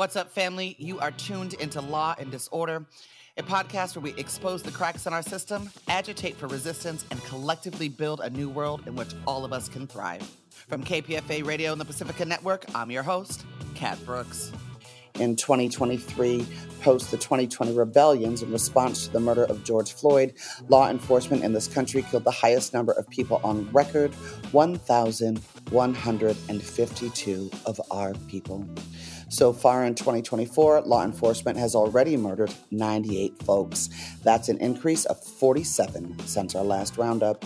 What's up, family? You are tuned into Law and Disorder, a podcast where we expose the cracks in our system, agitate for resistance, and collectively build a new world in which all of us can thrive. From KPFA Radio and the Pacifica Network, I'm your host, Cat Brooks. In 2023, post the 2020 rebellions in response to the murder of George Floyd, law enforcement in this country killed the highest number of people on record 1,152 of our people. So far in 2024, law enforcement has already murdered 98 folks. That's an increase of 47 since our last roundup.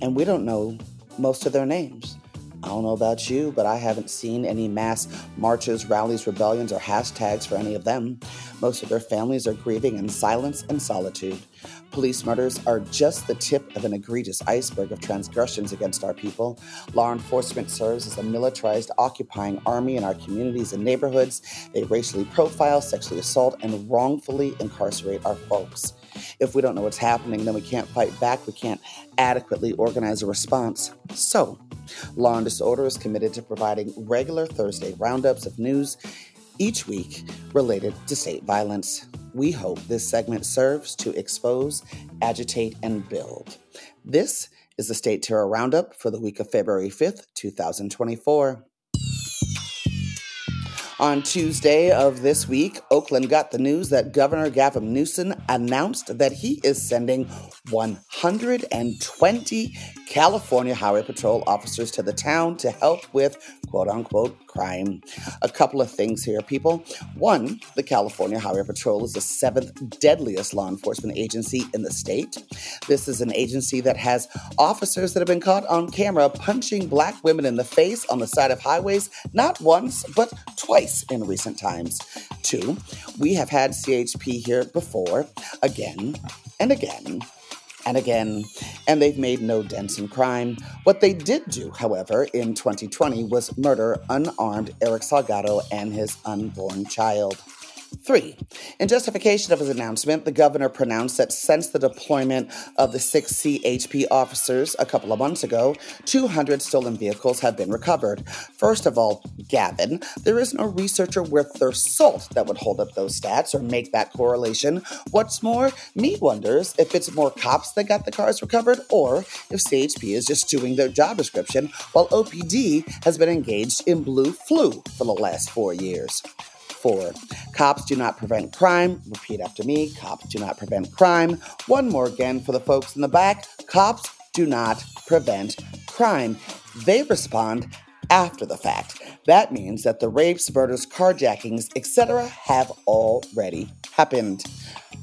And we don't know most of their names. I don't know about you, but I haven't seen any mass marches, rallies, rebellions, or hashtags for any of them. Most of their families are grieving in silence and solitude. Police murders are just the tip of an egregious iceberg of transgressions against our people. Law enforcement serves as a militarized, occupying army in our communities and neighborhoods. They racially profile, sexually assault, and wrongfully incarcerate our folks. If we don't know what's happening, then we can't fight back. We can't adequately organize a response. So, Law and Disorder is committed to providing regular Thursday roundups of news each week related to state violence. We hope this segment serves to expose, agitate, and build. This is the State Terror Roundup for the week of February 5th, 2024. On Tuesday of this week, Oakland got the news that Governor Gavin Newsom announced that he is sending 120 California Highway Patrol officers to the town to help with quote unquote crime. A couple of things here, people. One, the California Highway Patrol is the seventh deadliest law enforcement agency in the state. This is an agency that has officers that have been caught on camera punching black women in the face on the side of highways, not once, but twice in recent times. Two, we have had CHP here before, again and again and again, and they've made no dents in crime. What they did do, however, in 2020 was murder unarmed Erik Salgado and his unborn child. Three, in justification of his announcement, the governor pronounced that since the deployment of the six CHP officers a couple of months ago, 200 stolen vehicles have been recovered. First of all, Gavin, there is no researcher worth their salt that would hold up those stats or make that correlation. What's more, me wonders if it's more cops that got the cars recovered or if CHP is just doing their job description while OPD has been engaged in blue flu for the last four years. Four, cops do not prevent crime. Repeat after me cops do not prevent crime. One more again for the folks in the back cops do not prevent crime. They respond after the fact. That means that the rapes, murders, carjackings, etc. have already happened.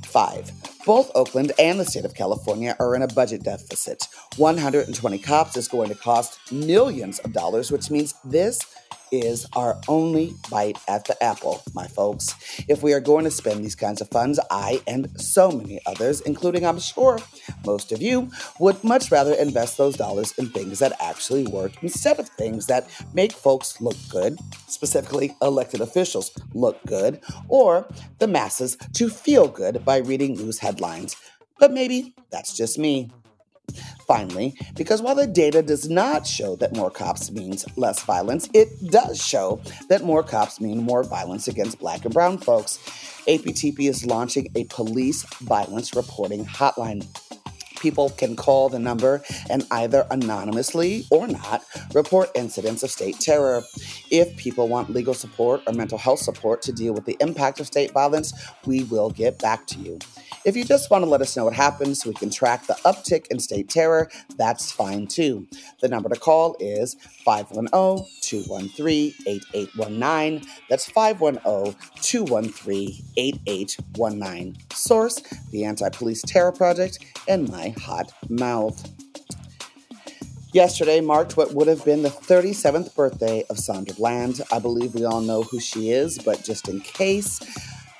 Five, both Oakland and the state of California are in a budget deficit. 120 cops is going to cost millions of dollars, which means this is our only bite at the apple, my folks. If we are going to spend these kinds of funds, I and so many others, including I'm sure most of you, would much rather invest those dollars in things that actually work instead of things that make folks look good, specifically elected officials look good, or the masses to feel good by reading news headlines. But maybe that's just me. Finally, because while the data does not show that more cops means less violence, it does show that more cops mean more violence against black and brown folks. APTP is launching a police violence reporting hotline people can call the number and either anonymously or not report incidents of state terror. If people want legal support or mental health support to deal with the impact of state violence, we will get back to you. If you just want to let us know what happened so we can track the uptick in state terror, that's fine too. The number to call is 510 213 8819. That's 510 213 8819. Source The Anti Police Terror Project and my hot mouth. Yesterday marked what would have been the 37th birthday of Sandra Bland. I believe we all know who she is, but just in case,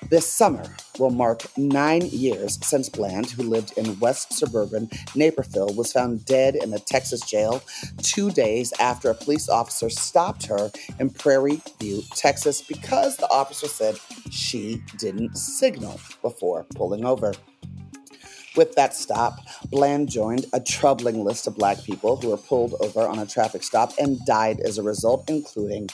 this summer will mark nine years since Bland, who lived in west suburban Naperville, was found dead in a Texas jail two days after a police officer stopped her in Prairie View, Texas, because the officer said she didn't signal before pulling over. With that stop, Bland joined a troubling list of black people who were pulled over on a traffic stop and died as a result, including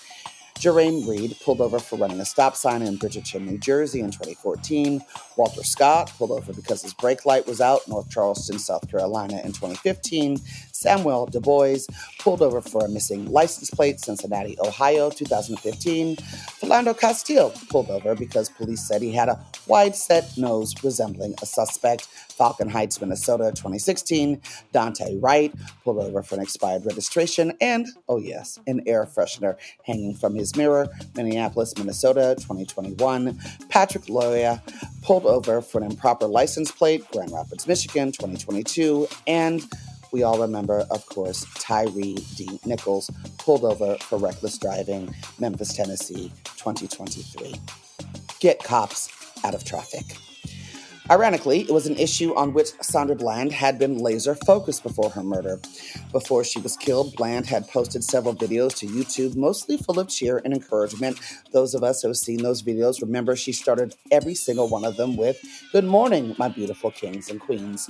Jerame Reid pulled over for running a stop sign in Bridgeton, New Jersey in 2014. Walter Scott pulled over because his brake light was out, North Charleston, South Carolina in 2015. Samuel DuBose pulled over for a missing license plate, Cincinnati, Ohio, 2015. Philando Castile pulled over because police said he had a wide set nose resembling a suspect, Falcon Heights, Minnesota, 2016. Daunte Wright pulled over for an expired registration, and, oh yes, an air freshener hanging from his mirror, Minneapolis, Minnesota, 2021. Patrick Lyoya pulled over for an improper license plate, Grand Rapids, Michigan, 2022. And we all remember, of course, Tyre D. Nichols pulled over for reckless driving, Memphis, Tennessee, 2023. Get cops out of traffic. Ironically, it was an issue on which Sandra Bland had been laser focused before her murder. Before she was killed, Bland had posted several videos to YouTube, mostly full of cheer and encouragement. Those of us who have seen those videos remember she started every single one of them with, Good morning, my beautiful kings and queens.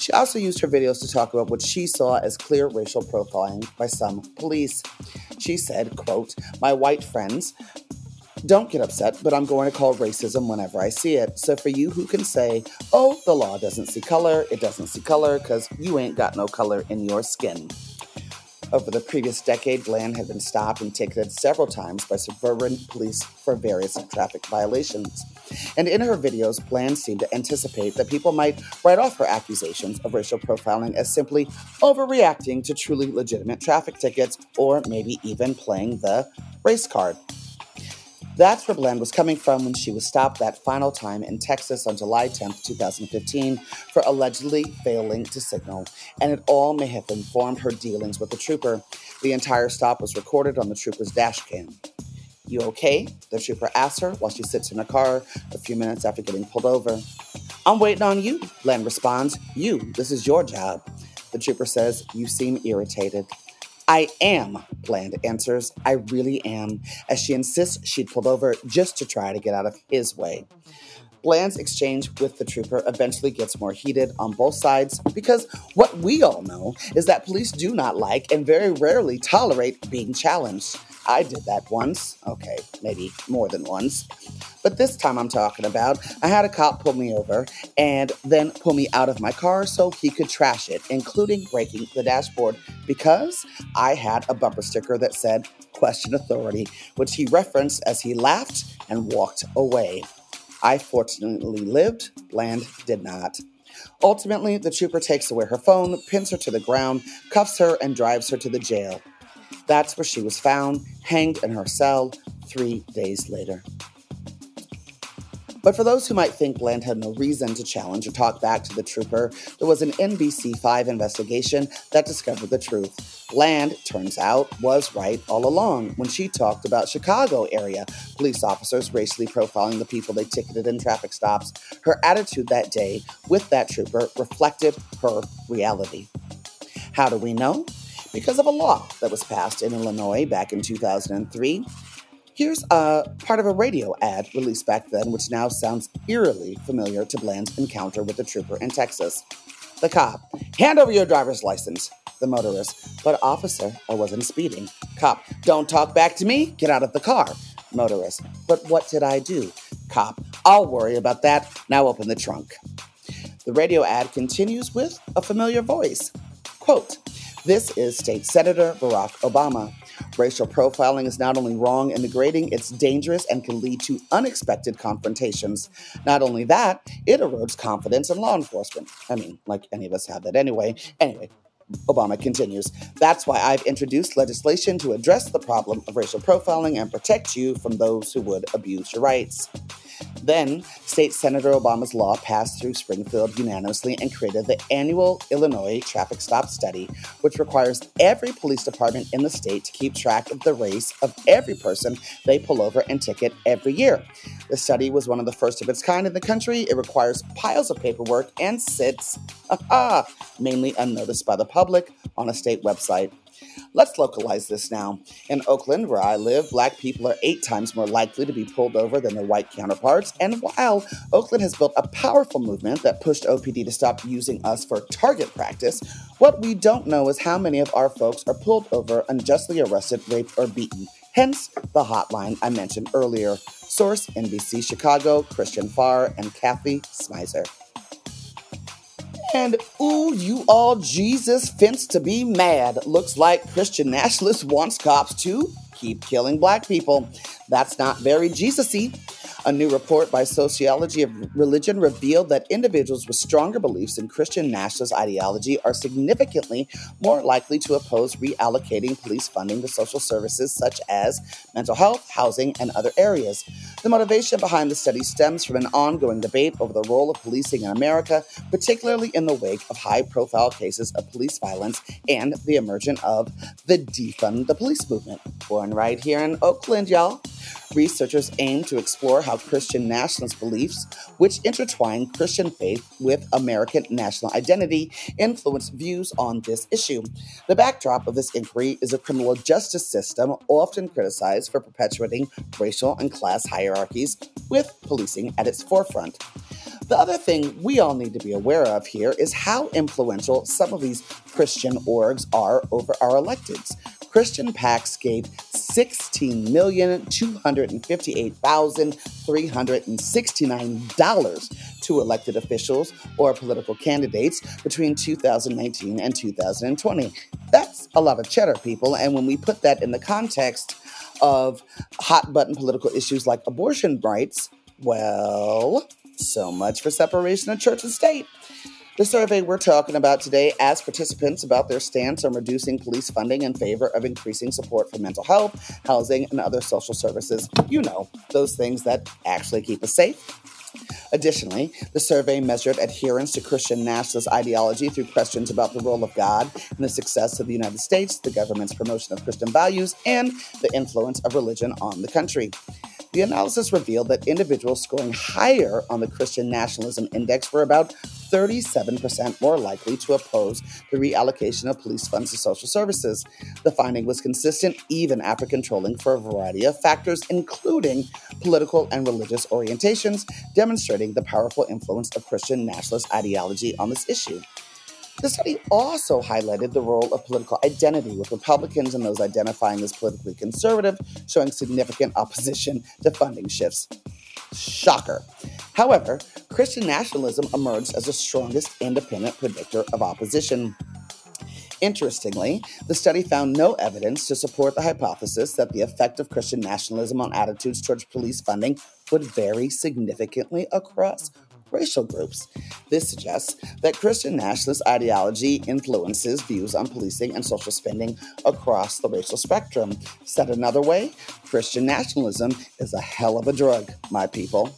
She also used her videos to talk about what she saw as clear racial profiling by some police. She said, quote, My white friends don't get upset, but I'm going to call racism whenever I see it. So for you who can say, oh, the law doesn't see color, it doesn't see color because you ain't got no color in your skin. Over the previous decade, Bland had been stopped and ticketed several times by suburban police for various traffic violations. And in her videos, Bland seemed to anticipate that people might write off her accusations of racial profiling as simply overreacting to truly legitimate traffic tickets or maybe even playing the race card. That's where Bland was coming from when she was stopped that final time in Texas on July 10, 2015, for allegedly failing to signal, and it all may have informed her dealings with the trooper. The entire stop was recorded on the trooper's dash cam. You okay? The trooper asks her while she sits in a car a few minutes after getting pulled over. I'm waiting on you, Bland responds. You, this is your job. The trooper says, You seem irritated. I am, Bland answers. I really am, as she insists she'd pulled over just to try to get out of his way. Bland's exchange with the trooper eventually gets more heated on both sides because what we all know is that police do not like and very rarely tolerate being challenged. I did that once. Okay, maybe more than once. But this time I'm talking about, I had a cop pull me over and then pull me out of my car so he could trash it, including breaking the dashboard because I had a bumper sticker that said, Question Authority, which he referenced as he laughed and walked away. I fortunately lived, Bland did not. Ultimately, the trooper takes away her phone, pins her to the ground, cuffs her, and drives her to the jail. That's where she was found, hanged in her cell three days later. But for those who might think Bland had no reason to challenge or talk back to the trooper, there was an NBC5 investigation that discovered the truth. Bland, turns out, was right all along when she talked about Chicago area police officers racially profiling the people they ticketed in traffic stops. Her attitude that day with that trooper reflected her reality. How do we know? Because of a law that was passed in Illinois back in 2003 Here's a part of a radio ad released back then, which now sounds eerily familiar to Bland's encounter with the trooper in Texas. The cop, hand over your driver's license. The motorist, but officer, I wasn't speeding. Cop, don't talk back to me, get out of the car. Motorist, but what did I do? Cop, I'll worry about that, now open the trunk. The radio ad continues with a familiar voice. Quote, this is State Senator Barack Obama. Racial profiling is not only wrong and degrading, it's dangerous and can lead to unexpected confrontations. Not only that, it erodes confidence in law enforcement. I mean, like any of us have that anyway. Anyway, Obama continues. That's why I've introduced legislation to address the problem of racial profiling and protect you from those who would abuse your rights. Then, State Senator Obama's law passed through Springfield unanimously and created the annual Illinois Traffic Stop Study, which requires every police department in the state to keep track of the race of every person they pull over and ticket every year. The study was one of the first of its kind in the country. It requires piles of paperwork and sits, mainly unnoticed by the public, on a state website. Let's localize this now. In Oakland, where I live, black people are eight times more likely to be pulled over than their white counterparts. And while Oakland has built a powerful movement that pushed OPD to stop using us for target practice, what we don't know is how many of our folks are pulled over, unjustly arrested, raped, or beaten hence the hotline I mentioned earlier. Source NBC Chicago, Christian Farr, and Kathy Smyser. And ooh, you all Jesus fence to be mad. Looks like Christian nationalist wants cops to keep killing black people. That's not very Jesus-y. A new report by Sociology of Religion revealed that individuals with stronger beliefs in Christian nationalist ideology are significantly more likely to oppose reallocating police funding to social services such as mental health, housing, and other areas. The motivation behind the study stems from an ongoing debate over the role of policing in America, particularly in the wake of high profile cases of police violence and the emergence of the defund the police movement. Born right here in Oakland, y'all. Researchers aim to explore how Christian nationalist beliefs, which intertwine Christian faith with American national identity, influence views on this issue. The backdrop of this inquiry is a criminal justice system often criticized for perpetuating racial and class hierarchies, with policing at its forefront. The other thing we all need to be aware of here is how influential some of these Christian orgs are over our electeds. Christian PACs gave $16,258,369 to elected officials or political candidates between 2019 and 2020. That's a lot of cheddar, people. And when we put that in the context of hot button political issues like abortion rights, well, so much for separation of church and state. The survey we're talking about today asked participants about their stance on reducing police funding in favor of increasing support for mental health, housing, and other social services. You know, those things that actually keep us safe. Additionally, the survey measured adherence to Christian nationalist ideology through questions about the role of God in the success of the United States, the government's promotion of Christian values, and the influence of religion on the country. The analysis revealed that individuals scoring higher on the Christian Nationalism Index were about 37% more likely to oppose the reallocation of police funds to social services. The finding was consistent even after controlling for a variety of factors, including political and religious orientations, demonstrating the powerful influence of Christian nationalist ideology on this issue. The study also highlighted the role of political identity, with Republicans and those identifying as politically conservative showing significant opposition to funding shifts. Shocker. However, Christian nationalism emerged as the strongest independent predictor of opposition. Interestingly, the study found no evidence to support the hypothesis that the effect of Christian nationalism on attitudes towards police funding would vary significantly across racial groups. This suggests that Christian nationalist ideology influences views on policing and social spending across the racial spectrum. Said another way, Christian nationalism is a hell of a drug, my people.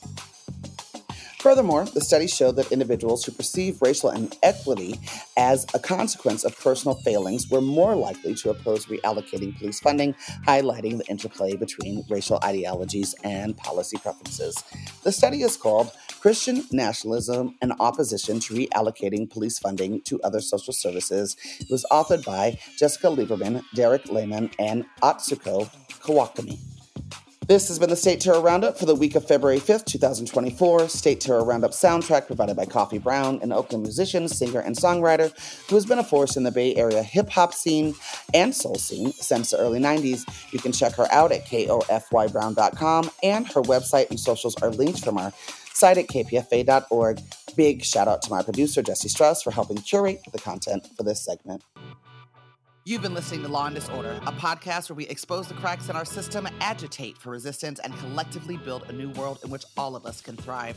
Furthermore, the study showed that individuals who perceive racial inequity as a consequence of personal failings were more likely to oppose reallocating police funding, highlighting the interplay between racial ideologies and policy preferences. The study is called Christian Nationalism and Opposition to Reallocating Police Funding to Other Social Services. It was authored by Jessica Lieberman, Derek Lehman, and Atsuko Kawakami. This has been the State Terror Roundup for the week of February 5th, 2024. State Terror Roundup soundtrack provided by Kofy Brown, an Oakland musician, singer, and songwriter who has been a force in the Bay Area hip hop scene and soul scene since the early 90s. You can check her out at kofybrown.com, and her website and socials are linked from our site at kpfa.org. Big shout out to my producer, Jesse Strauss, for helping curate the content for this segment. You've been listening to Law and Disorder, a podcast where we expose the cracks in our system, agitate for resistance, and collectively build a new world in which all of us can thrive.